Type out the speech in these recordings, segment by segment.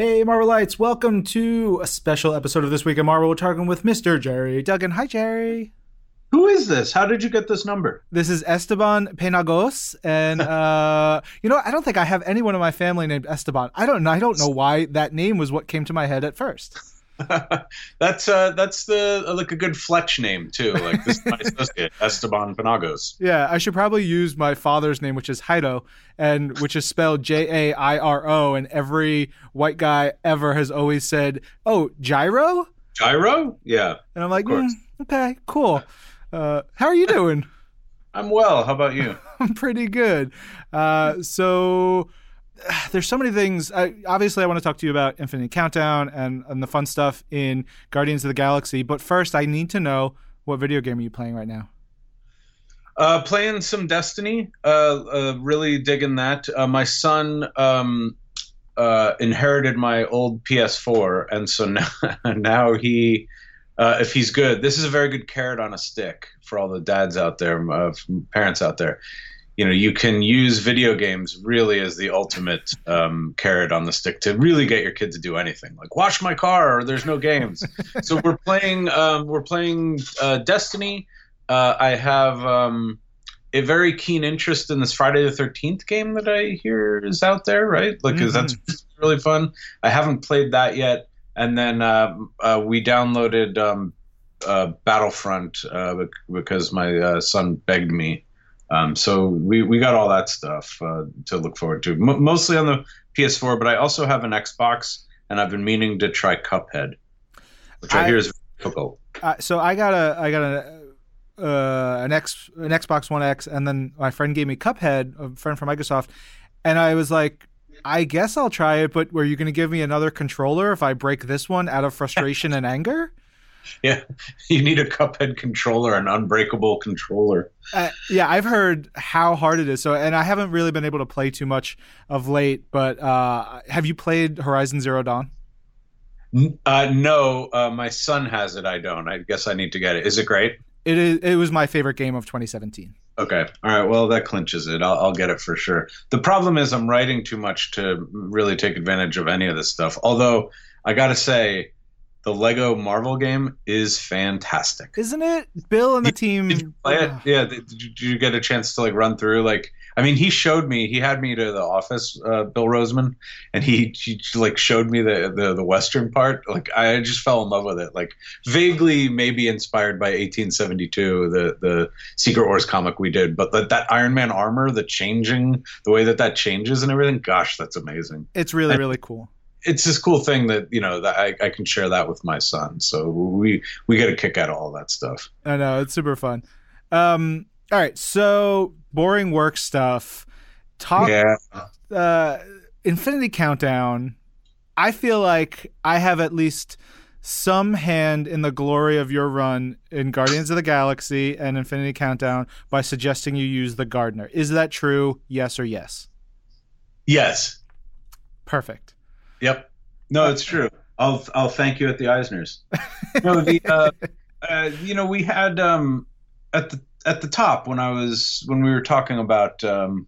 Hey, Marvelites, welcome to a special episode of This Week in Marvel. We're talking with Mr. Gerry Duggan. Hi, Gerry. Who is this? How did you get this number? This is Esteban Penagos, and uh, you know, I don't think I have anyone in my family named Esteban. I don't. I don't know why that name was what came to my head at first. that's uh, that's the like a good Fletch name too. Like this is my associate Esteban Penagos. Yeah, I should probably use my father's name, which is Jairo, and which is spelled J A I R O. And every white guy ever has always said, "Oh, Gyro." Gyro, yeah. And I'm like, mm, okay, cool. Uh, how are you doing? I'm well. How about you? I'm pretty good. Uh, so there's so many things. I, obviously, I want to talk to you about Infinity Countdown and, and the fun stuff in Guardians of the Galaxy. But first, I need to know what video game are you playing right now? Uh, playing some Destiny. Uh, uh, really digging that. Uh, my son um, uh, inherited my old PS4, and so now, now he, uh, if he's good, this is a very good carrot on a stick for all the dads out there, parents out there you know you can use video games really as the ultimate um, carrot on the stick to really get your kid to do anything like wash my car or there's no games. So we're playing um, we're playing uh, destiny. Uh, i have um, a very keen interest in this friday the 13th game that i hear is out there right? Like mm-hmm. that's really fun? I haven't played that yet. And then uh, uh we downloaded um, uh, battlefront uh, because my son begged me um, so we, we got all that stuff uh, to look forward to, M- mostly on the PS4. But I also have an Xbox, and I've been meaning to try Cuphead, which I, I hear is difficult. Uh, so I got a I got a uh, an X an Xbox One X, and then my friend gave me Cuphead, a friend from Microsoft, and I was like. I guess I'll try it, but were you going to give me another controller if I break this one out of frustration and anger? yeah, you need a Cuphead controller, an unbreakable controller. Uh, yeah, I've heard how hard it is. So, and I haven't really been able to play too much of late. But uh, have you played Horizon Zero Dawn? Uh, no, uh, my son has it. I don't. I guess I need to get it. Is it great? It is. It was my favorite game of 2017. Okay. All right. Well, that clinches it. I'll, I'll, get it for sure. The problem is I'm writing too much to really take advantage of any of this stuff. Although I got to say, the Lego Marvel game is fantastic, isn't it? Bill and the did, team. Did you play it? Yeah. Did you, get a chance to like run through? Like, I mean, he showed me. He had me to the office, uh, Bill Roseman, and he, he like showed me the, the the western part. Like, I just fell in love with it. Like, vaguely maybe inspired by 1872, the the Secret Wars comic we did, but that that Iron Man armor, the changing, the way that that changes and everything. Gosh, that's amazing. It's really and, really cool it's this cool thing that you know that I, I can share that with my son. So we we get a kick out of all that stuff. I know it's super fun. Um, all right, so boring work stuff. Talk. Yeah. Uh, Infinity Countdown. I feel like I have at least some hand in the glory of your run in Guardians of the Galaxy and Infinity Countdown by suggesting you use the Gardener. Is that true? Yes or yes? Yes. Perfect. Yep. No, it's true. I'll I'll thank you at the Eisners. no, the uh, uh, you know we had um, at the at the top when I was when we were talking about um,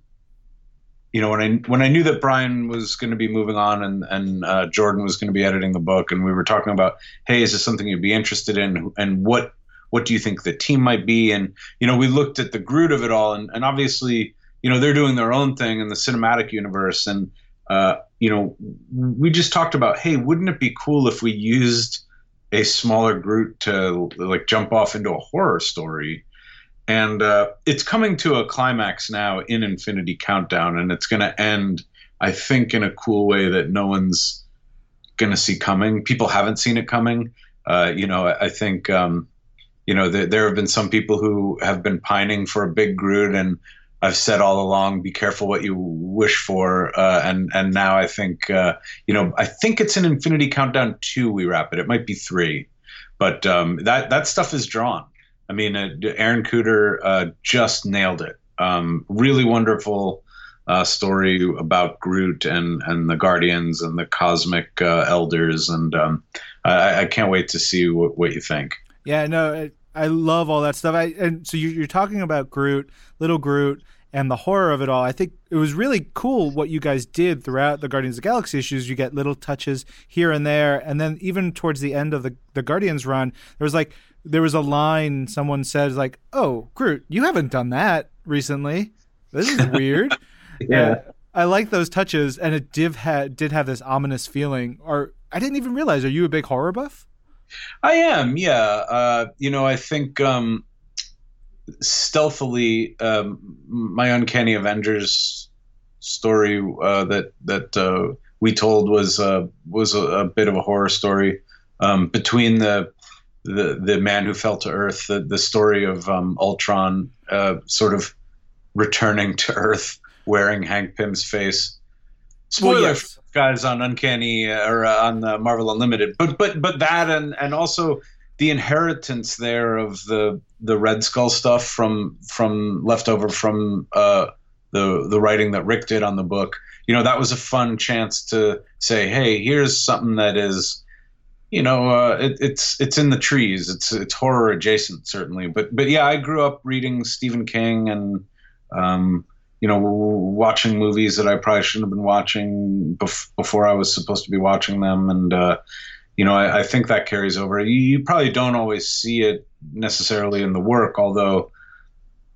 you know when I when I knew that Brian was going to be moving on and and uh, Jordan was going to be editing the book and we were talking about hey is this something you'd be interested in and what what do you think the team might be and you know we looked at the Groot of it all and and obviously you know they're doing their own thing in the cinematic universe and uh, you know, we just talked about, hey, wouldn't it be cool if we used a smaller Groot to like jump off into a horror story? And uh, it's coming to a climax now in Infinity Countdown, and it's going to end, I think, in a cool way that no one's going to see coming. People haven't seen it coming. Uh, you know, I think, um, you know, th- there have been some people who have been pining for a big Groot, and I've said all along, be careful what you wish for. Uh, and and now I think uh, you know I think it's an Infinity Countdown two. We wrap it. It might be three, but um, that that stuff is drawn. I mean, uh, Aaron Kuder uh, just nailed it. Um, really wonderful uh, story about Groot and and the Guardians and the cosmic uh, elders, and um, I, I, can't wait to see what, what you think. Yeah, no, I love all that stuff. I and so you, are talking about Groot, little Groot, and the horror of it all. I think it was really cool what you guys did throughout the Guardians of the Galaxy issues. You get little touches here and there, and then even towards the end of the the Guardians run, there was like there was a line someone says like, "Oh, Groot, you haven't done that recently. This is weird." yeah. I like those touches, and it did have did have this ominous feeling. Or I didn't even realize. Are you a big horror buff? I am. Yeah. Uh, you know, I think um, stealthily, um, my Uncanny Avengers story uh, that that uh, we told was uh, was a, a, bit of a horror story um, between the the the man who fell to Earth, the the story of um, Ultron, uh, sort of returning to Earth wearing Hank Pym's face. Spoiler, well, yes. Guys, on Uncanny uh, or uh, on the Marvel Unlimited, but but but that and and also the inheritance there of the the Red Skull stuff from from leftover from uh, the the writing that Rick did on the book. You know, that was a fun chance to say, hey, here's something that is you know, uh, it, it's it's in the trees. It's it's horror adjacent, certainly. But but yeah, I grew up reading Stephen King and um, you know watching movies that I probably shouldn't have been watching bef- before I was supposed to be watching them, and uh, you know I, I, think that carries over. You, you, probably don't always see it necessarily in the work, although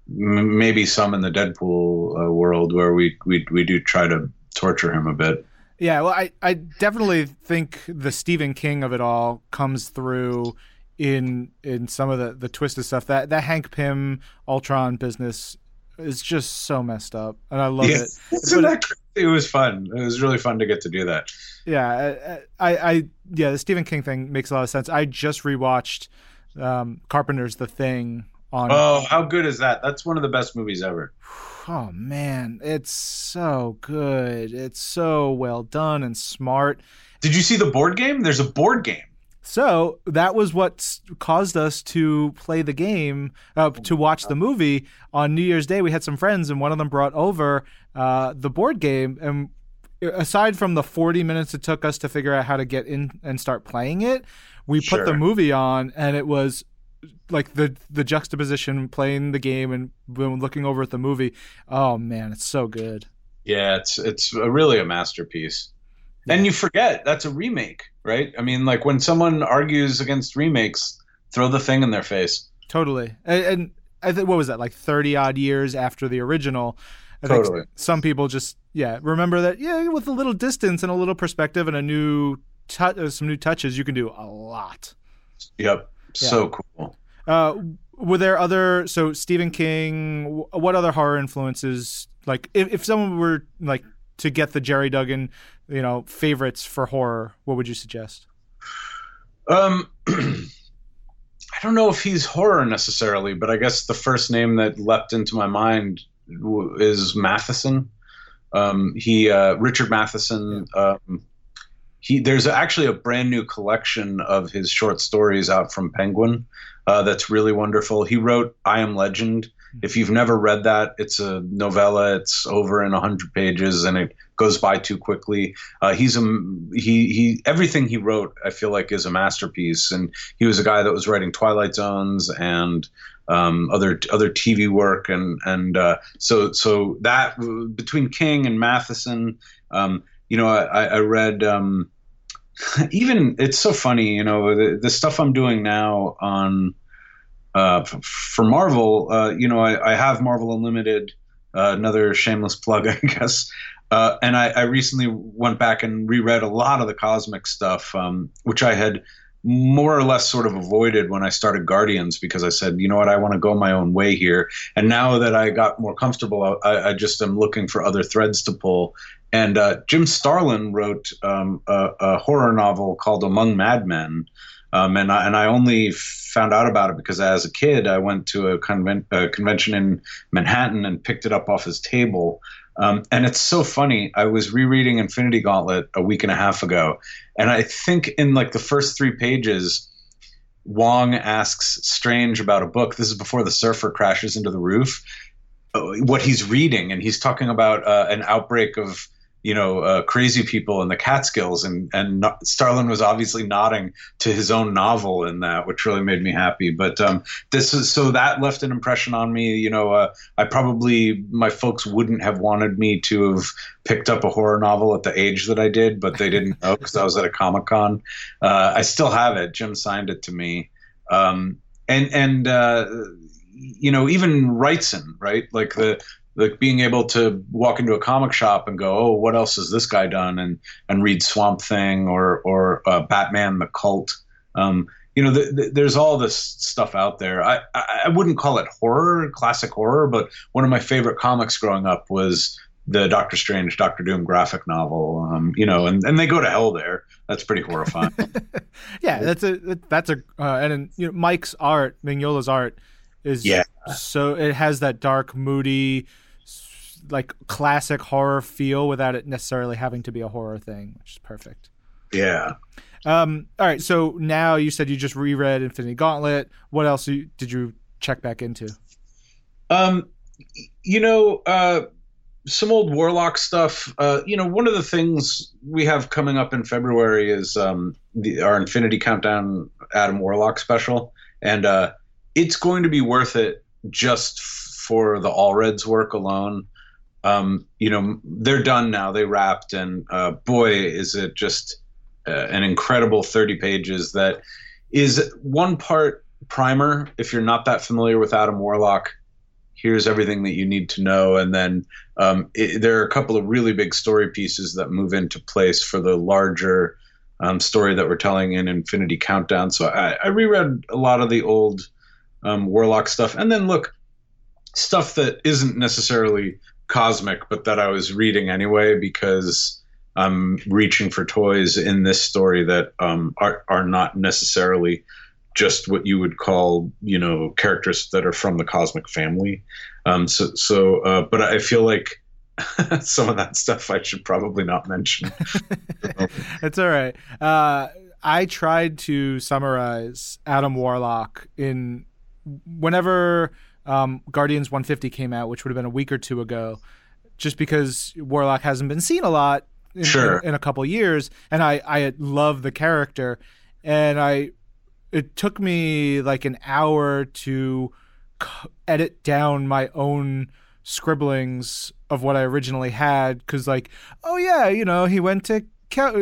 m- maybe some in the Deadpool uh, world where we, we we do try to torture him a bit. Yeah, well, I, I definitely think the Stephen King of it all comes through in in some of the the twisted stuff. That that Hank Pym Ultron business is just so messed up, and I love it. But, it was fun. It was really fun to get to do that. Yeah, I, I, yeah, the Stephen King thing makes a lot of sense. I just rewatched um, Carpenter's The Thing on. Oh, how good is that? That's one of the best movies ever. Oh man, it's so good. It's so well done and smart. Did you see the board game? There's a board game. So that was what caused us to play the game, uh, to watch the movie on New Year's Day. We had some friends, and one of them brought over uh, the board game. And aside from the 40 minutes it took us to figure out how to get in and start playing it, we sure. put the movie on, and it was like the the juxtaposition playing the game and looking over at the movie. Oh man, it's so good. Yeah, it's it's a, really a masterpiece. And you forget that's a remake, right? I mean, like when someone argues against remakes, throw the thing in their face. Totally. And, and I think what was that like thirty odd years after the original. I totally. some people just yeah remember that yeah with a little distance and a little perspective and a new t- uh, some new touches you can do a lot. Yep. Yeah. So cool. Uh, were there other so Stephen King? What other horror influences? Like, if, if someone were like to get the Gerry Duggan, you know, favorites for horror, what would you suggest? Um, I don't know if he's horror necessarily, but I guess the first name that leapt into my mind is Matheson. Um, he uh, Richard Matheson. Yeah. Um, he there's actually a brand new collection of his short stories out from Penguin uh, that's really wonderful. He wrote I Am Legend. If you've never read that, it's a novella. It's over in hundred pages, and it goes by too quickly. Uh, he's a he he everything he wrote, I feel like, is a masterpiece. And he was a guy that was writing Twilight Zones and um, other other TV work, and and uh, so so that between King and Matheson, um, you know, I, I read. Um, even it's so funny, you know, the, the stuff I'm doing now on uh, for Marvel. Uh, you know, I, I, have Marvel Unlimited, uh, another shameless plug, I guess. Uh, and I, I, recently went back and reread a lot of the cosmic stuff, um, which I had more or less sort of avoided when I started Guardians because I said, you know what, I want to go my own way here. And now that I got more comfortable, I, I just am looking for other threads to pull. And uh, Jim Starlin wrote um, a, a, horror novel called Among Madmen. Um, and, I, and I only found out about it because as a kid, I went to a, a convention in Manhattan and picked it up off his table. Um, and it's so funny. I was rereading Infinity Gauntlet a week and a half ago, and I think in like the first three pages, Wong asks Strange about a book. This is before the surfer crashes into the roof. Uh, what he's reading, and he's talking about uh, an outbreak of you know, uh, crazy people in the Catskills, and and Starlin was obviously nodding to his own novel in that, which really made me happy. But um, this is so that left an impression on me. You know, uh, I probably my folks wouldn't have wanted me to have picked up a horror novel at the age that I did, but they didn't know because I was at a comic con. Uh, I still have it. Jim signed it to me, um, and and uh, you know even Wrightson, right? Like the like being able to walk into a comic shop and go, oh, what else has this guy done, and and read Swamp Thing or or uh, Batman the Cult. Um, you know, the, the, there's all this stuff out there. I, I, I wouldn't call it horror, classic horror, but one of my favorite comics growing up was the Doctor Strange, Doctor Doom graphic novel. Um, you know, and, and they go to hell there. That's pretty horrifying. yeah, that's a that's a uh, and you know Mike's art, Mignola's art is yeah. So it has that dark, moody like classic horror feel without it necessarily having to be a horror thing, which is perfect. Yeah. Um, all right. So now you said you just reread Infinity Gauntlet. What else did you check back into? Um, you know, uh, some old Warlock stuff. Uh, you know, one of the things we have coming up in February is um, the, our Infinity Countdown Adam Warlock special, and uh, it's going to be worth it just for the Allreds work alone um, you know, they're done now. They wrapped, and uh, boy, is it just uh, an incredible 30 pages that is one part primer. If you're not that familiar with Adam Warlock, here's everything that you need to know. And then um, it, there are a couple of really big story pieces that move into place for the larger um, story that we're telling in Infinity Countdown. So I, I reread a lot of the old um, Warlock stuff. And then look, stuff that isn't necessarily cosmic, but that I was reading anyway because I'm reaching for toys in this story that um, are are not necessarily just what you would call you know characters that are from the cosmic family. Um, so so, uh, but I feel like. some of that stuff I should probably not mention. It's all right. Uh, I tried to summarize Adam Warlock in whenever um, Guardians 150 came out, which would have been a week or two ago, just because Warlock hasn't been seen a lot in, sure. in, in a couple years, and I I love the character, and I it took me like an hour to edit down my own scribblings of what I originally had because like oh yeah you know he went to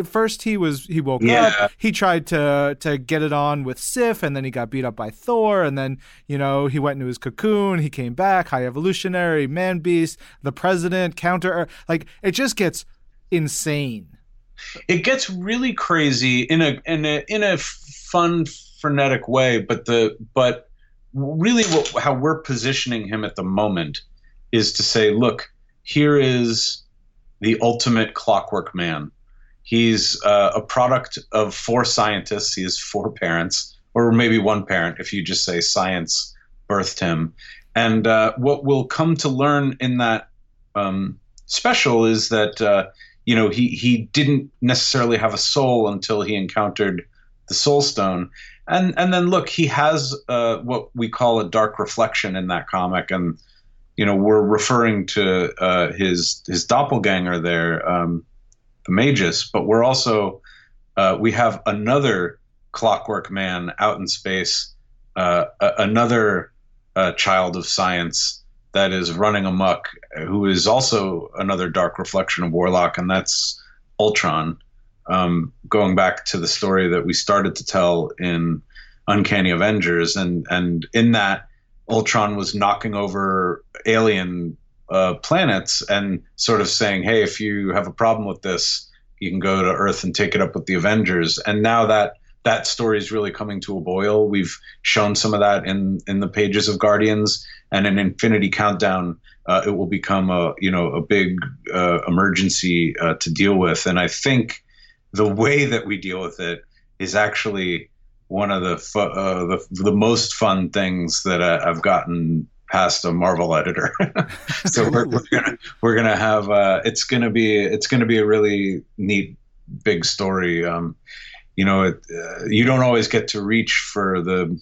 first he was he woke yeah. up he tried to to get it on with sif and then he got beat up by thor and then you know he went into his cocoon he came back high evolutionary man beast the president counter like it just gets insane it gets really crazy in a in a in a fun frenetic way but the but really what, how we're positioning him at the moment is to say look here is the ultimate clockwork man He's uh, a product of four scientists. He has four parents, or maybe one parent if you just say science birthed him. And uh, what we'll come to learn in that um, special is that uh, you know he he didn't necessarily have a soul until he encountered the Soul Stone. And and then look, he has uh, what we call a dark reflection in that comic, and you know we're referring to uh, his his doppelganger there. Um, the Magus, but we're also uh, we have another Clockwork Man out in space, uh, a- another uh, child of science that is running amok, who is also another dark reflection of Warlock, and that's Ultron. Um, going back to the story that we started to tell in Uncanny Avengers, and and in that Ultron was knocking over alien uh, planets and sort of saying, "Hey, if you have a problem with this, you can go to Earth and take it up with the Avengers." And now that that story is really coming to a boil. We've shown some of that in in the pages of Guardians and in Infinity Countdown. Uh, it will become a you know a big uh, emergency uh, to deal with, and I think the way that we deal with it is actually one of the fu- uh, the, the most fun things that I've gotten past a Marvel editor. so we're, we're, gonna we're gonna have uh, it's gonna be it's gonna be a really neat big story. Um, you know, it, uh, you don't always get to reach for the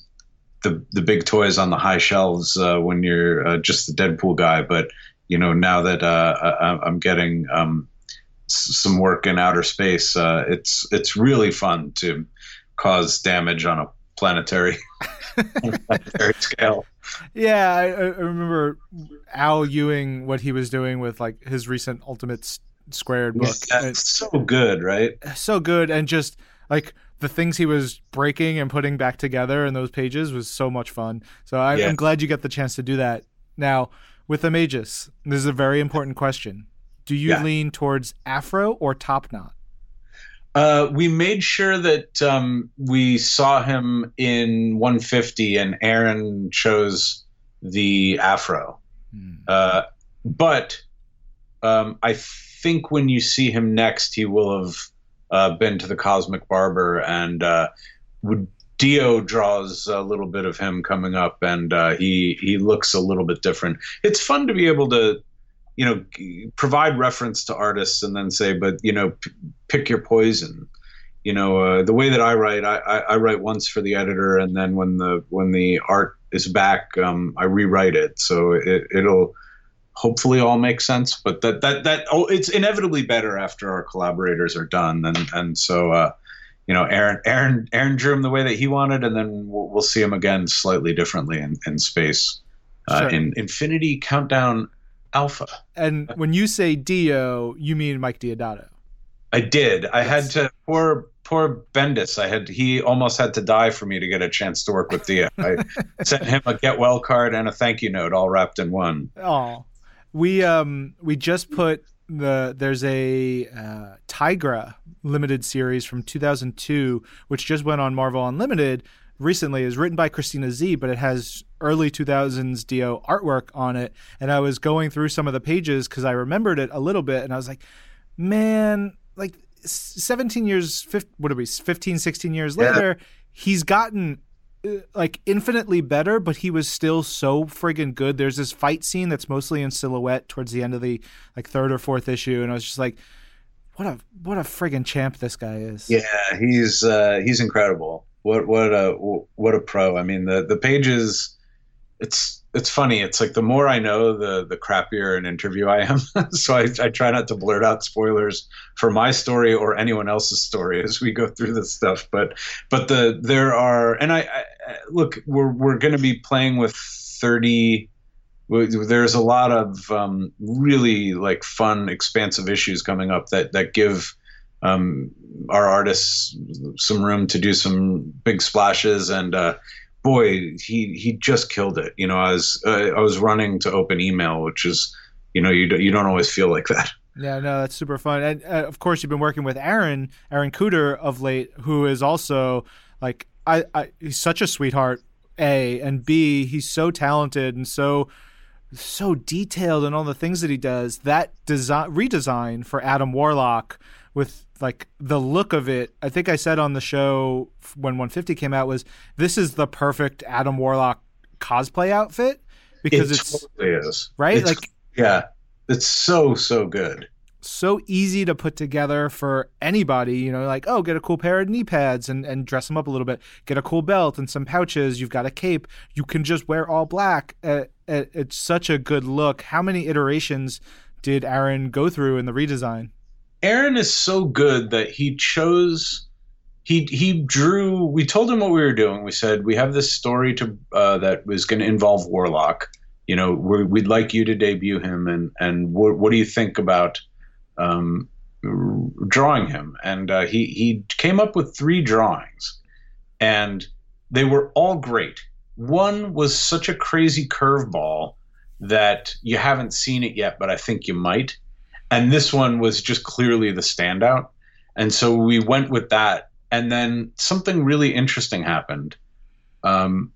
the, the big toys on the high shelves uh, when you're uh, just the Deadpool guy, but you know now that uh, I, am getting um, some work in outer space. Uh, it's it's really fun to cause damage on a planetary, planetary scale. Yeah, I, I, remember Al Ewing what he was doing with like his recent Ultimates Squared book. Yeah, so good, right? So good, and just like the things he was breaking and putting back together in those pages was so much fun. So I, am glad you get the chance to do that. Now, with the Magus, this is a very important question. Do you yeah. lean towards Afro or Top Knot? Uh, we made sure that um, we saw him in 150, and Aaron chose the Afro. Hmm. Uh, but um, I think when you see him next, he will have uh, been to the Cosmic Barber, and uh, would Dio draws a little bit of him coming up, and uh, he he looks a little bit different. It's fun to be able to, you know, provide reference to artists and then say, but you know, p- pick your poison. You know, uh, the way that I write, I, I, I, write once for the editor, and then when the when the art is back, um, I rewrite it. So it, it'll hopefully all make sense. But that that that oh, it's inevitably better after our collaborators are done, and and so uh, you know, Aaron Aaron Aaron drew him the way that he wanted, and then we'll, we'll see him again slightly differently in in space, uh, sure. in Infinity Countdown Alpha. And when you say Dio, you mean Mike Deodato. I did. I yes. had to poor poor Bendis. I had he almost had to die for me to get a chance to work with Dio. I sent him a get well card and a thank you note, all wrapped in one. Oh, we um we just put the there's a uh, Tigra limited series from 2002 which just went on Marvel Unlimited recently is written by Christina Z, but it has early 2000s Dio artwork on it. And I was going through some of the pages because I remembered it a little bit, and I was like, man, like 17 years, 15, what are we, 15, 16 years yeah. later, he's gotten uh, like infinitely better, but he was still so friggin' good. There's this fight scene that's mostly in silhouette towards the end of the like third or fourth issue, and I was just like, what a what a friggin' champ this guy is. Yeah, he's uh, he's incredible. What what a what a pro. I mean, the the pages, it's it's funny. It's like the more I know, the the crappier an interview I am. so I, I try not to blurt out spoilers for my story or anyone else's story as we go through this stuff. But but the there are and I, I look we're we're going to be playing with thirty. There's a lot of um, really like fun, expansive issues coming up that that give um, our artists some room to do some big splashes and. Uh, boy, he he just killed it. You know, I was uh, I was running to open email, which is, you know, you do, you don't always feel like that. Yeah, no, that's super fun. And uh, of course, you've been working with Aaron Aaron Kuder of late, who is also like I, I he's such a sweetheart. A and B, he's so talented and so so detailed in all the things that he does. That design redesign for Adam Warlock with like the look of it. I think I said on the show when 150 came out was this is the perfect Adam Warlock cosplay outfit because it it's totally is right. It's, like yeah, it's so so good. So easy to put together for anybody, you know, like, oh, get a cool pair of knee pads and, and dress them up a little bit. Get a cool belt and some pouches. You've got a cape. You can just wear all black. Uh, uh, it's such a good look. How many iterations did Aaron go through in the redesign? Aaron is so good that he chose. He he drew. We told him what we were doing. We said we have this story to uh, that was going to involve Warlock. You know, we would like you to debut him, and and what, what do you think about um, drawing him? And uh, he he came up with three drawings, and they were all great. One was such a crazy curveball that you haven't seen it yet, but I think you might and this one was just clearly the standout. And so we went with that. And then something really interesting happened. Um,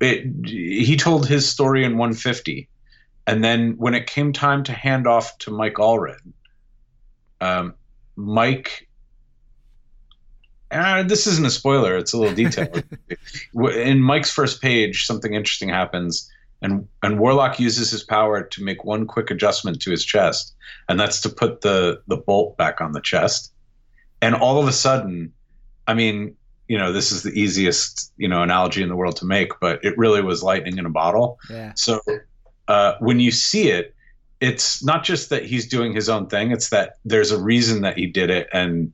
it, he told his story in 150 and then when it came time to hand off to mike allred um, mike uh, this isn't a spoiler. It's a little detail. In mike's first page something interesting happens and and Warlock uses his power to make one quick adjustment to his chest, and that's to put the the bolt back on the chest. And all of a sudden, I mean, you know, this is the easiest you know analogy in the world to make, but it really was lightning in a bottle. Yeah. So uh, when you see it, it's not just that he's doing his own thing; it's that there's a reason that he did it, and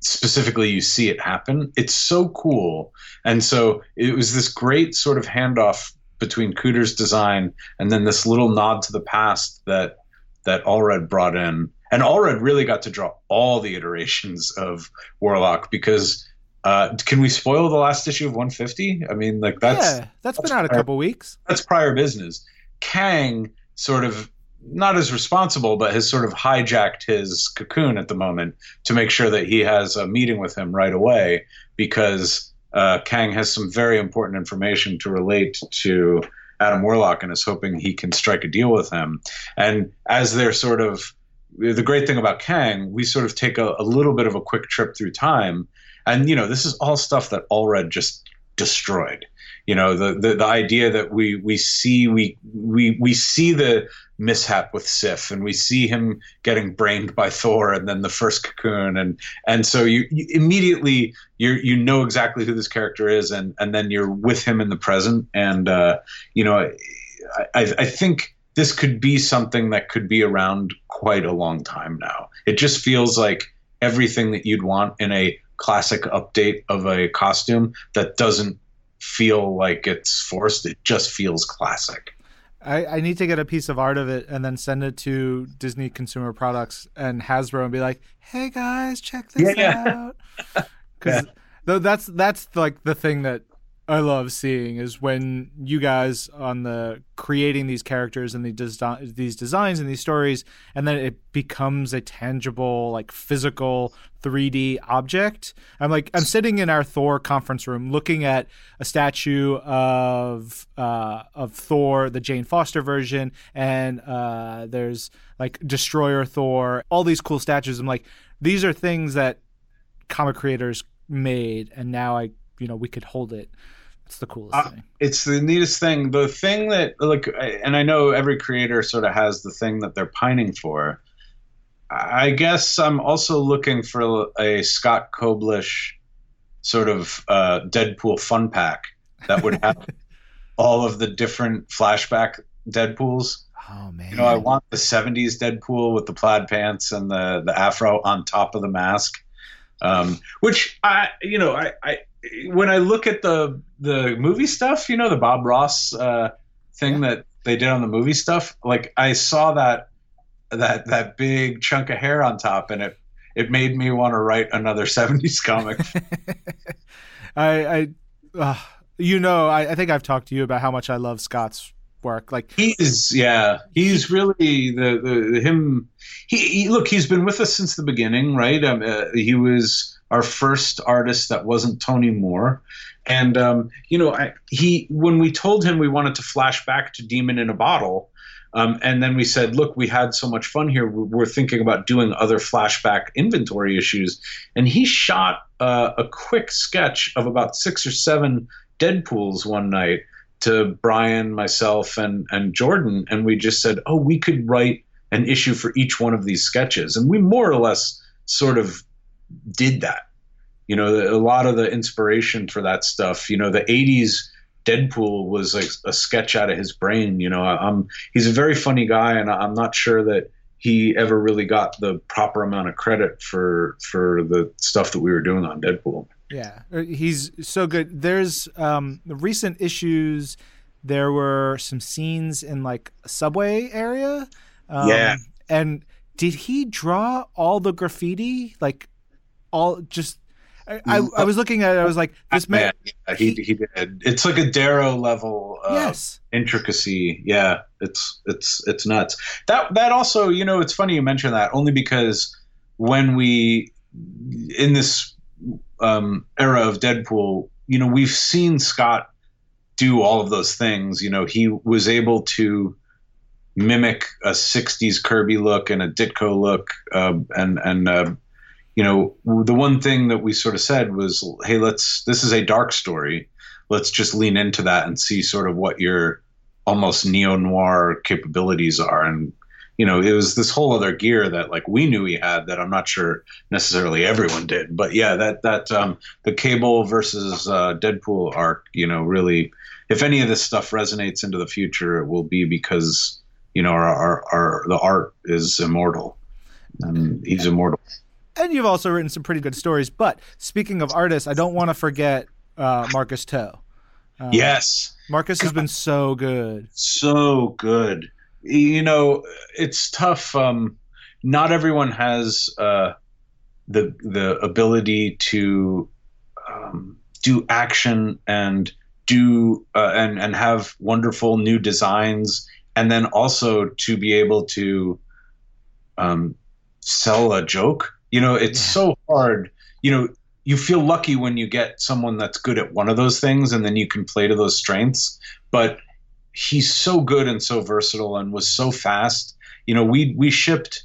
specifically you see it happen. It's so cool, and so it was this great sort of handoff between Kuder's design and then this little nod to the past that that Allred brought in. And Allred really got to draw all the iterations of Warlock because uh, can we spoil the last issue of 150? I mean, like that's yeah, that's, that's been out a couple weeks. That's prior business. Kang sort of not as responsible, but has sort of hijacked his cocoon at the moment to make sure that he has a meeting with him right away because uh, Kang has some very important information to relate to Adam Warlock and is hoping he can strike a deal with him. And as they're sort of the great thing about Kang, we sort of take a, a little bit of a quick trip through time. And, you know, this is all stuff that Allred just destroyed you know the, the the idea that we we see we we we see the mishap with Sif and we see him getting brained by Thor and then the first cocoon and and so you, you immediately you you know exactly who this character is and and then you're with him in the present and uh, you know I, I think this could be something that could be around quite a long time now. It just feels like everything that you'd want in a classic update of a costume that doesn't feel like it's forced. It just feels classic. I, I need to get a piece of art of it and then send it to Disney Consumer Products and Hasbro and be like, "Hey guys, check this yeah. out." Because yeah. that's that's like the thing that I love seeing is when you guys on the creating these characters and the desi- these designs and these stories, and then it becomes a tangible, like physical 3D object. I'm like, I'm sitting in our Thor conference room looking at a statue of uh, of Thor, the Jane Foster version, and uh, there's like Destroyer Thor, all these cool statues. I'm like, these are things that comic creators made, and now I you know we could hold it. It's the coolest uh, thing. It's the neatest thing. The thing that like, and I know every creator sort of has the thing that they're pining for. I guess I'm also looking for a Scott Koblish sort of uh, Deadpool fun pack that would have all of the different flashback Deadpools. Oh man! You know, I want the '70s Deadpool with the plaid pants and the the afro on top of the mask. Um, which I, you know, I, I when I look at the the movie stuff, you know, the Bob Ross uh, thing yeah. that they did on the movie stuff, like I saw that that that big chunk of hair on top, and it it made me want to write another '70s comic. I, I uh, you know, I, I think I've talked to you about how much I love Scott's work. Like he's yeah, he's really the the, the him. He, he, look, he's been with us since the beginning, right? Um, uh, he was our first artist that wasn't Tony Moore. And um, you know, I, he when we told him we wanted to flash back to Demon in a Bottle, um, and then we said, look, we had so much fun here. We're thinking about doing other flashback inventory issues. And he shot uh, a quick sketch of about six or seven Deadpools one night to Brian, myself, and and Jordan, and we just said, oh, we could write an issue for each one of these sketches, and we more or less sort of did that. You know, a lot of the inspiration for that stuff. You know, the '80s Deadpool was like a sketch out of his brain. You know, I'm he's a very funny guy, and I'm not sure that he ever really got the proper amount of credit for for the stuff that we were doing on Deadpool. Yeah, uh, he's so good. There's um, recent issues. There were some scenes in like a subway area. Um, yeah, and did he draw all the graffiti? Like all just I, I, I, was looking at it. I was like, "This man." Yeah, he, he did. It's like a Darrow level of yes. intricacy. Yeah, it's it's it's nuts. That that also, you know, it's funny you mention that only because when we in this um, era of Deadpool, you know, we've seen Scott do all of those things. You know, he was able to mimic a '60s Kirby look and a Ditko look, uh, and and uh, you know, the one thing that we sort of said was, hey, let's, this is a dark story. Let's just lean into that and see sort of what your almost neo noir capabilities are. And, you know, it was this whole other gear that like we knew he had that I'm not sure necessarily everyone did. But yeah, that, that, um, the Cable versus uh, Deadpool arc, you know, really, if any of this stuff resonates into the future, it will be because you know, our, our, our the art is immortal, and he's immortal. And you've also written some pretty good stories. But speaking of artists, I don't want to forget uh, Marcus To. Um, yes, Marcus has been so good, so good. You know, it's tough. Um, not everyone has uh, the the ability to um, do action and do uh, and and have wonderful new designs, and then also to be able to um, sell a joke. You know, it's so hard. You know, you feel lucky when you get someone that's good at one of those things, and then you can play to those strengths. But he's so good and so versatile, and was so fast. You know, we we shipped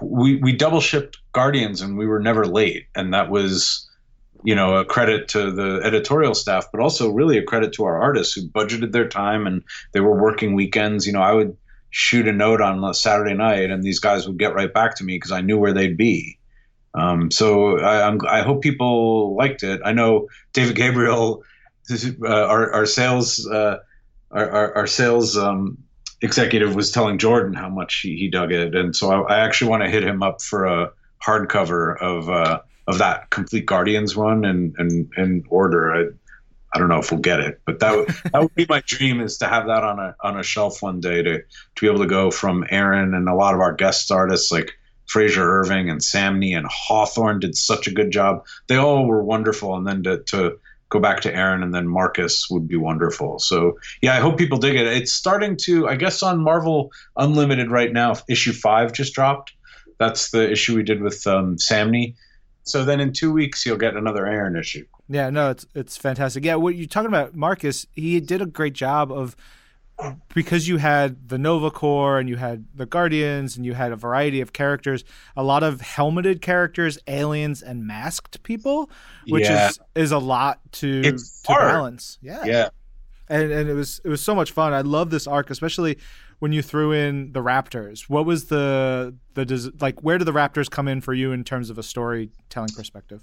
we we double shipped Guardians and we were never late, and that was you know a credit to the editorial staff, but also really a credit to our artists who budgeted their time and they were working weekends. You know, I would shoot a note on a Saturday night, and these guys would get right back to me because I knew where they'd be. Um, so I, I hope people liked it. I know David Gabriel, uh, our, our sales, uh, our, our, sales um, executive was telling Jordan how much he, he dug it, and so I, I actually want to hit him up for a hardcover of uh, of that complete Guardians one and and and order. I I don't know if we'll get it, but that would, that would be my dream is to have that on a on a shelf one day to to be able to go from Aaron and a lot of our guest artists like Frazer Irving and Samnee and Hawthorne did such a good job. They all were wonderful, and then to to go back to Aaron and then Marcus would be wonderful. So yeah, I hope people dig it. It's starting to, I guess, on Marvel Unlimited right now. Issue five just dropped. That's the issue we did with um, Samnee. So then in two weeks you'll get another Aaron issue. Yeah, no, it's it's fantastic. Yeah, what you're talking about, Marcus, he did a great job of because you had the Nova Corps and you had the Guardians and you had a variety of characters, a lot of helmeted characters, aliens, and masked people, which yeah. is is a lot to to balance. Yeah, yeah. And and it was it was so much fun. I love this arc, especially when you threw in the Raptors. What was the the like? Where do the Raptors come in for you in terms of a storytelling perspective?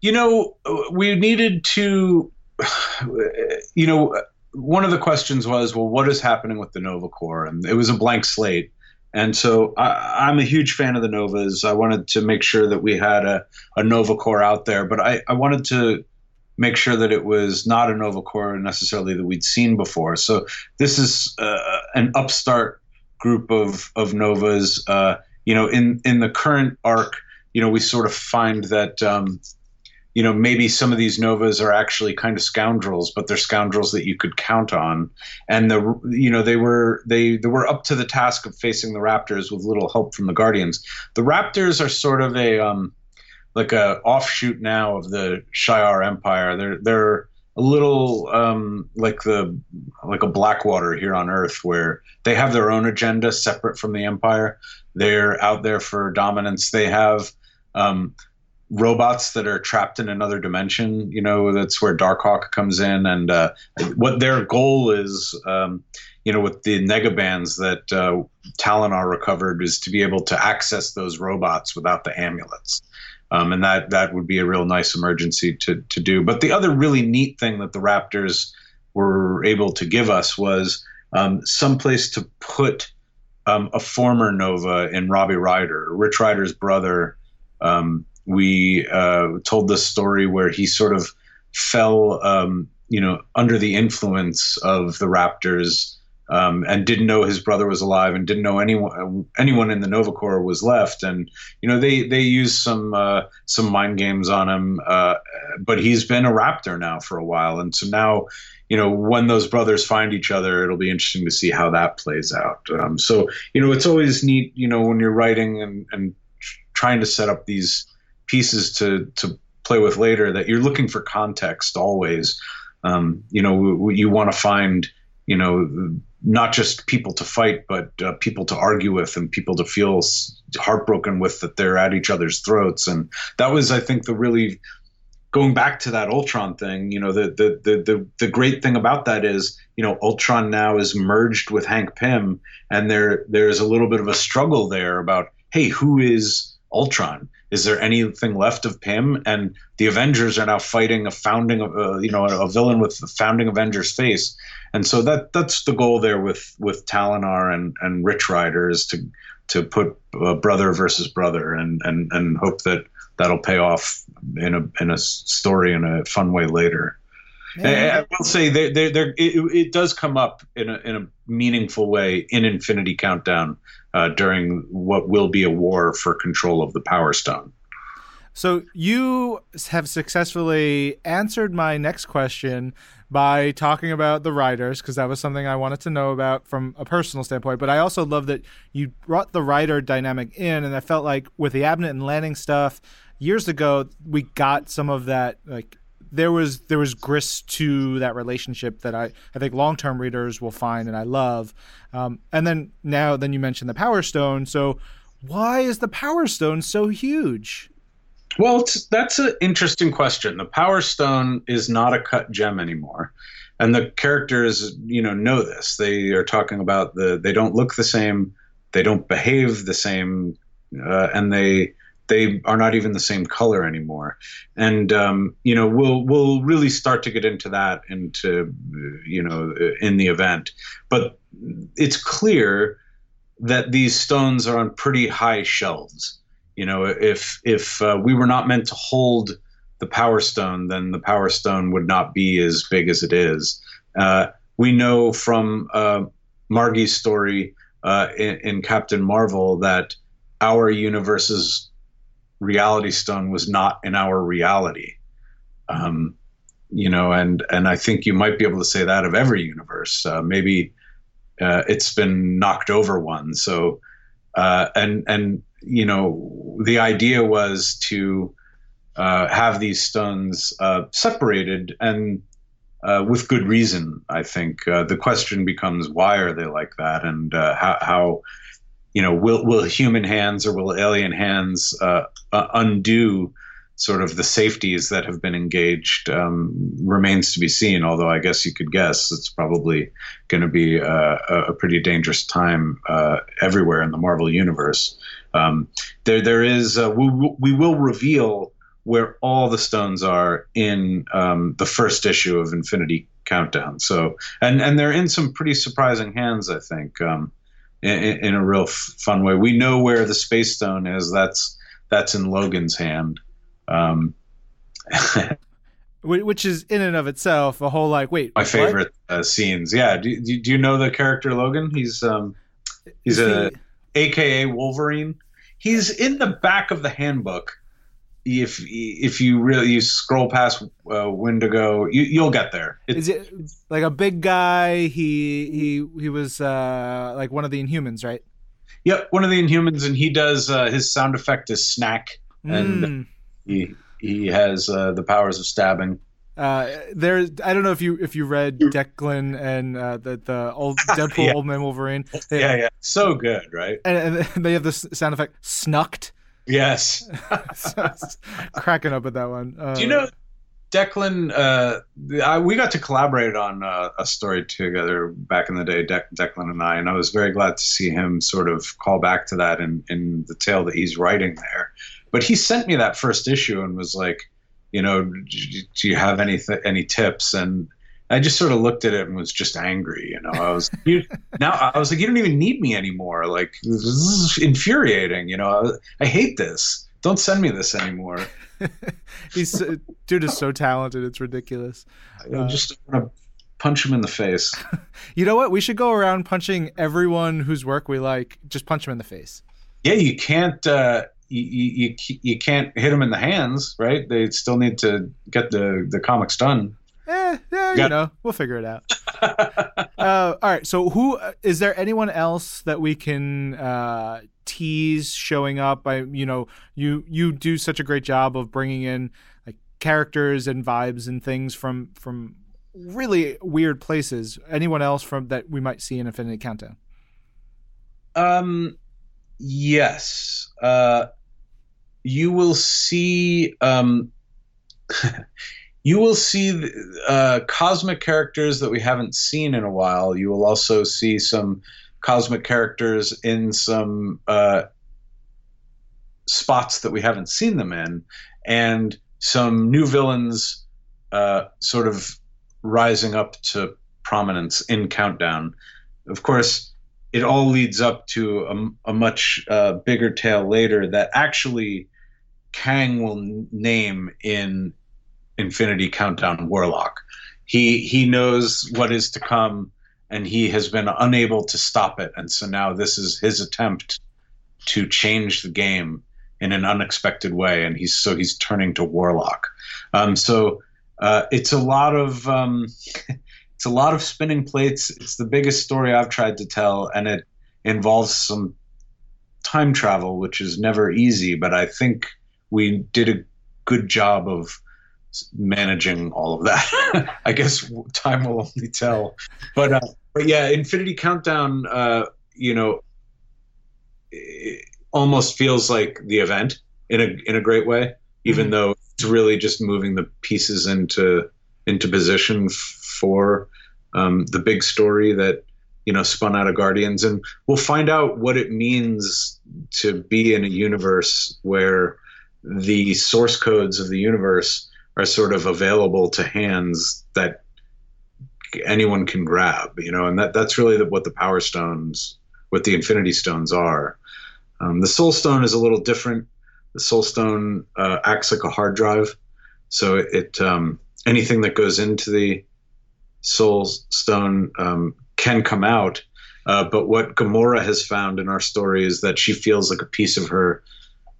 You know, we needed to, you know one of the questions was, well, what is happening with the Nova Corps? And it was a blank slate. And so I, am a huge fan of the Novas. I wanted to make sure that we had a, a Nova Corps out there, but I, I wanted to make sure that it was not a Nova Corps necessarily that we'd seen before. So this is uh, an upstart group of, of Novas. Uh, you know, in, in the current arc, you know, we sort of find that um, you know, maybe some of these novas are actually kind of scoundrels, but they're scoundrels that you could count on. And the, you know, they were they they were up to the task of facing the Raptors with little help from the Guardians. The Raptors are sort of a um, like a offshoot now of the Shi'ar Empire. They're they're a little um, like the like a Blackwater here on Earth, where they have their own agenda separate from the Empire. They're out there for dominance. They have um, robots that are trapped in another dimension. You know, that's where Darkhawk comes in, and uh, what their goal is. Um, you know, with the negabands that uh, Talonar recovered, is to be able to access those robots without the amulets. Um, and that that would be a real nice emergency to to do. But the other really neat thing that the Raptors were able to give us was um, some place to put um, a former Nova in Robbie Rider, Rich Rider's brother. Um, we uh, told this story where he sort of fell, um, you know, under the influence of the Raptors um, and didn't know his brother was alive and didn't know anyone anyone in the Nova Corps was left. And you know, they they used some uh, some mind games on him, uh, but he's been a Raptor now for a while, and so now. You know, when those brothers find each other, it'll be interesting to see how that plays out. Um, so, you know, it's always neat, you know, when you're writing and, and trying to set up these pieces to to play with later that you're looking for context always. Um, you know, you want to find you know not just people to fight, but uh, people to argue with and people to feel heartbroken with that they're at each other's throats. And that was, I think, the really going back to that Ultron thing. You know, the the the the, the great thing about that is, you know, Ultron now is merged with Hank Pym, and there there is a little bit of a struggle there about, hey, who is Ultron? Is there anything left of Pym? And the Avengers are now fighting a founding, uh, you know, a, villain with the founding Avengers face. And so that that's the goal there with with Talonar and and Rich Rider is to to put uh, brother versus brother and and and hope that that'll pay off in a in a story in a fun way later. I, I will say they they it, it does come up in a in a meaningful way in Infinity Countdown uh, during what will be a war for control of the Power Stone. So you have successfully answered my next question by talking about the writers because that was something I wanted to know about from a personal standpoint. But I also love that you brought the writer dynamic in, and I felt like with the Abnett and Lanning stuff years ago, we got some of that like there was there was grist to that relationship that I I think long term readers will find and I love. Um, and then now then you mentioned the Power Stone. So why is the Power Stone so huge? Well, that's an interesting question. The Power Stone is not a cut gem anymore, and the characters you know know this. They are talking about the they don't look the same, they don't behave the same, uh, and they they are not even the same color anymore. And um, you know, we'll we'll really start to get into that into you know in the event. But it's clear that these stones are on pretty high shelves. You know, if if uh, we were not meant to hold the Power Stone, then the Power Stone would not be as big as it is. Uh, we know from uh, Margie's story uh, in, in Captain Marvel that our universe's reality stone was not in our reality. Um, you know, and and I think you might be able to say that of every universe. Uh, maybe uh, it's been knocked over one. So, uh, and and you know, the idea was to uh, have these stones uh, separated and. Uh, with good reason, I think the question becomes why are they like that, and how, how you know, will will human hands or will alien hands uh, uh, undo sort of the safeties that have been engaged um, remains to be seen. Although I guess you could guess it's probably going to be uh, a pretty dangerous time uh, everywhere in the Marvel universe. Um, there, there is uh, we, we will reveal where all the stones are in um, the first issue of Infinity Countdown. So, and and they're in some pretty surprising hands, I think. In, in a real f- fun way. We know where the space stone is. That's that's in Logan's hand. Um, which is in and of itself a whole like wait my favorite uh, scenes yeah do, do, do, you know the character logan he's um he's a aka wolverine he's in the back of the handbook if if you really you scroll past uh, Wendigo, you, you'll get there. It's, Is it like a big guy? He he he was uh, like one of the Inhumans, right? Yep, one of the Inhumans, and he does uh, his sound effect is snack, and mm. he he has uh, the powers of stabbing. Uh, there, I don't know if you if you read Declan and uh, the the old Deadpool yeah. Old Man Wolverine. They, yeah, yeah, so good, right? And, and they have this sound effect, snucked. Yes. cracking up at that one. Uh, Do you know Declan? Uh, I, we got to collaborate on uh, a story together back in the day, De- Declan and I, and I was very glad to see him sort of call back to that in, in the tale that he's writing there. But he sent me that first issue and was like, you know, do you have any th- any tips? And I just sort of looked at it and was just angry. You know, I was you, now I was like, you don't even need me anymore. Like this is infuriating. You know, I, I hate this. Don't send me this anymore. He's dude is so talented. It's ridiculous. I uh, just want to punch him in the face. you know what? We should go around punching everyone whose work we like. Just punch him in the face. Yeah, you can't. Uh, you, you, you can't hit them in the hands, right? They still need to get the, the comics done eh, yeah, you know, we'll figure it out. uh, all right. So, who is there? Anyone else that we can uh, tease showing up? I, you know, you you do such a great job of bringing in like characters and vibes and things from from really weird places. Anyone else from that we might see in Infinity Countdown? Um, yes. Uh, you will see. Um. you will see uh, cosmic characters that we haven't seen in a while. You will also see some cosmic characters in some uh, spots that we haven't seen them in, and some new villains uh, sort of rising up to prominence in Countdown. Of course, it all leads up to a, a much uh, bigger tale later that actually Kang will name in Infinity Countdown Warlock. He he knows what is to come, and he has been unable to stop it. And so now this is his attempt to change the game in an unexpected way, and he's so he's turning to Warlock. Um, so uh, it's a lot of um, it's a lot of spinning plates. It's the biggest story I've tried to tell, and it involves some time travel, which is never easy. But I think we did a good job of managing all of that. I guess time will only tell. But uh, but yeah, Infinity Countdown. Uh, you know, almost feels like the event in a in a great way, even mm-hmm. though it's really just moving the pieces into into position for um, the big story that you know spun out of Guardians, and we'll find out what it means to be in a universe where the source codes of the universe are sort of available to hands that anyone can grab, you know, and that that's really the, what the Power Stones, what the Infinity Stones are. Um, the Soul Stone is a little different. The Soul Stone uh, acts like a hard drive, so it, um, anything that goes into the Soul Stone um, can come out. Uh, but what Gamora has found in our story is that she feels like a piece of her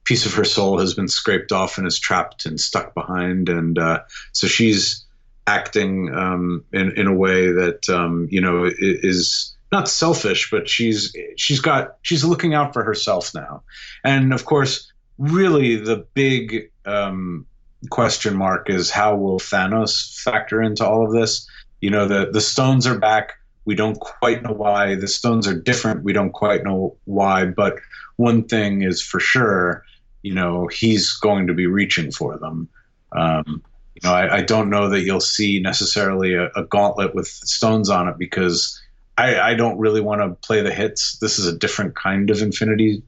piece of her soul has been scraped off and is trapped and stuck behind, and uh, so she's acting um, in in a way that um, you know is not selfish, but she's she's got she's looking out for herself now, and of course, really the big um, question mark is how will Thanos factor into all of this? You know, the the stones are back. We don't quite know why. The stones are different. We don't quite know why. But one thing is for sure you know, he's going to be reaching for them. Um, you know, I, I, don't know that you'll see necessarily a, a gauntlet with stones on it because I, I don't really want to play the hits. This is a different kind of Infinity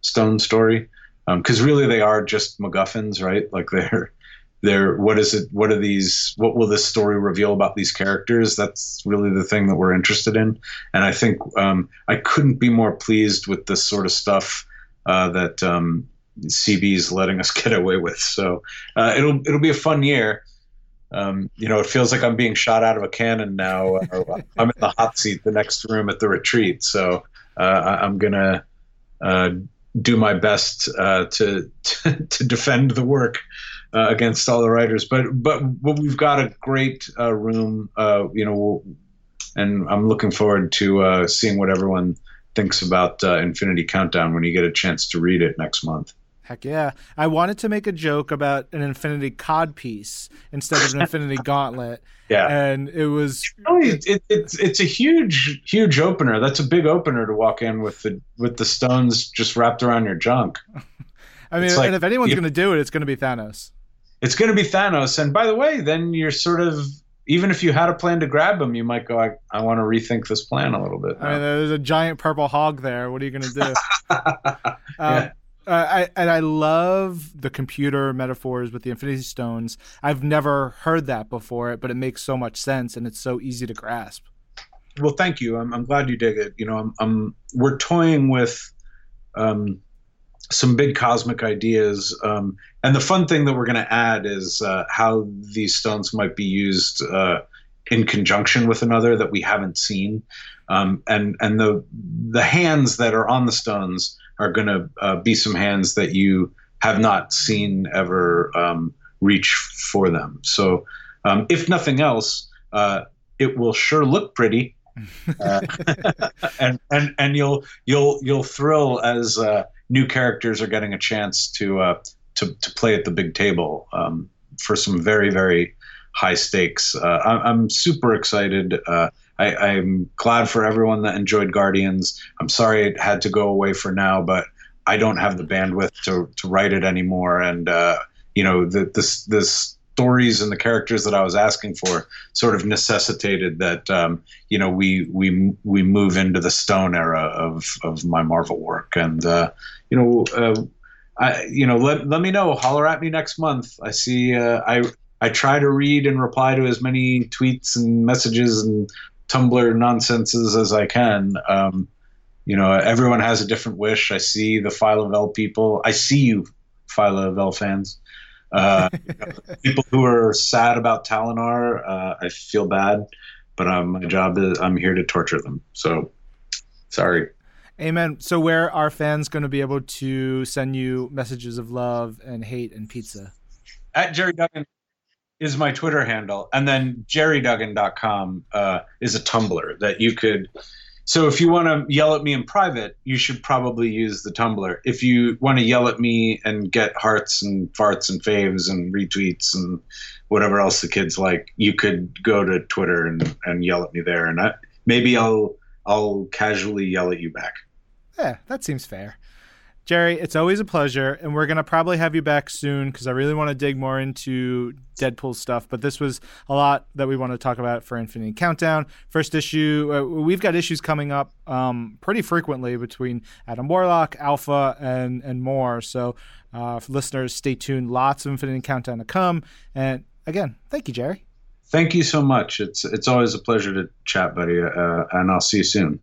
Stone story because um, really they are just MacGuffins, right? Like they're they're what is it? What are these? What will this story reveal about these characters? That's really the thing that we're interested in, and I think um, I couldn't be more pleased with this sort of stuff uh, that um, CB's letting us get away with. So uh, it'll it'll be a fun year. Um, you know, it feels like I'm being shot out of a cannon now. Uh, I'm in the hot seat, the next room at the retreat. So uh, I'm gonna uh, do my best uh, to, to, to defend the work uh, against all the writers. But but but we've got a great room. you know, and I'm looking forward to seeing what everyone thinks about Infinity Countdown when you get a chance to read it next month. Heck yeah. I wanted to make a joke about an Infinity Cod piece instead of an Infinity Gauntlet. Yeah. And it was oh, it, it, it's it's a huge huge opener. That's a big opener to walk in with the with the stones just wrapped around your junk. I mean, like, and if anyone's going to do it, it's going to be Thanos. It's going to be Thanos. And by the way, then you're sort of even if you had a plan to grab him, you might go, I, I want to rethink this plan a little bit. Now. I mean, there's a giant purple hog there. What are you going to do? Um, yeah. Uh, I, and I love the computer metaphors with the Infinity Stones. I've never heard that before, but it makes so much sense and it's so easy to grasp. Well, thank you. I'm, I'm glad you dig it. You know, I'm, I'm we're toying with um, some big cosmic ideas, um, and the fun thing that we're going to add is uh, how these stones might be used uh, in conjunction with another that we haven't seen, um, and and the the hands that are on the stones are going to uh, be some hands that you have not seen ever um, reach for them. So, um, if nothing else, uh, it will sure look pretty, uh, and and and you'll you'll you'll thrill as uh, new characters are getting a chance to uh, to to play at the big table um, for some very very high stakes. Uh, I, am super excited. I, am glad for everyone that enjoyed Guardians. I'm sorry it had to go away for now, but I don't have the bandwidth to, to write it anymore. And uh, you know, the, the stories and the characters that I was asking for sort of necessitated that um, you know we we we move into the Stone era of of my Marvel work. And uh, you know, uh, I, you know, let, let me know. Holler at me next month. I see. Uh, I I try to read and reply to as many tweets and messages and Tumblr nonsenses as I can. Um, you know, everyone has a different wish. I see the Phyla-Vell people. I see you, Phyla-Vell fans. Uh, people who are sad about Talonar, uh, I feel bad, but um, my job is I'm here to torture them. So, sorry. Amen. So, where are fans going to be able to send you messages of love and hate and pizza? At Gerry Duggan is my Twitter handle, and then gerryduggan.com uh, is a Tumblr that you could so if you want to yell at me in private, you should probably use the Tumblr. If you want to yell at me and get hearts and farts and faves and retweets and whatever else the kids like, you could go to Twitter and, and yell at me there, and I, maybe I'll I'll casually yell at you back. Yeah, that seems fair. Gerry, it's always a pleasure, and we're gonna probably have you back soon because I really want to dig more into Deadpool stuff. But this was a lot that we want to talk about for Infinity Countdown. First issue, uh, we've got issues coming up um, pretty frequently between Adam Warlock, Alpha, and and more. So, uh, listeners, stay tuned. Lots of Infinity Countdown to come. And again, thank you, Gerry. Thank you so much. It's it's always a pleasure to chat, buddy. Uh, and I'll see you soon.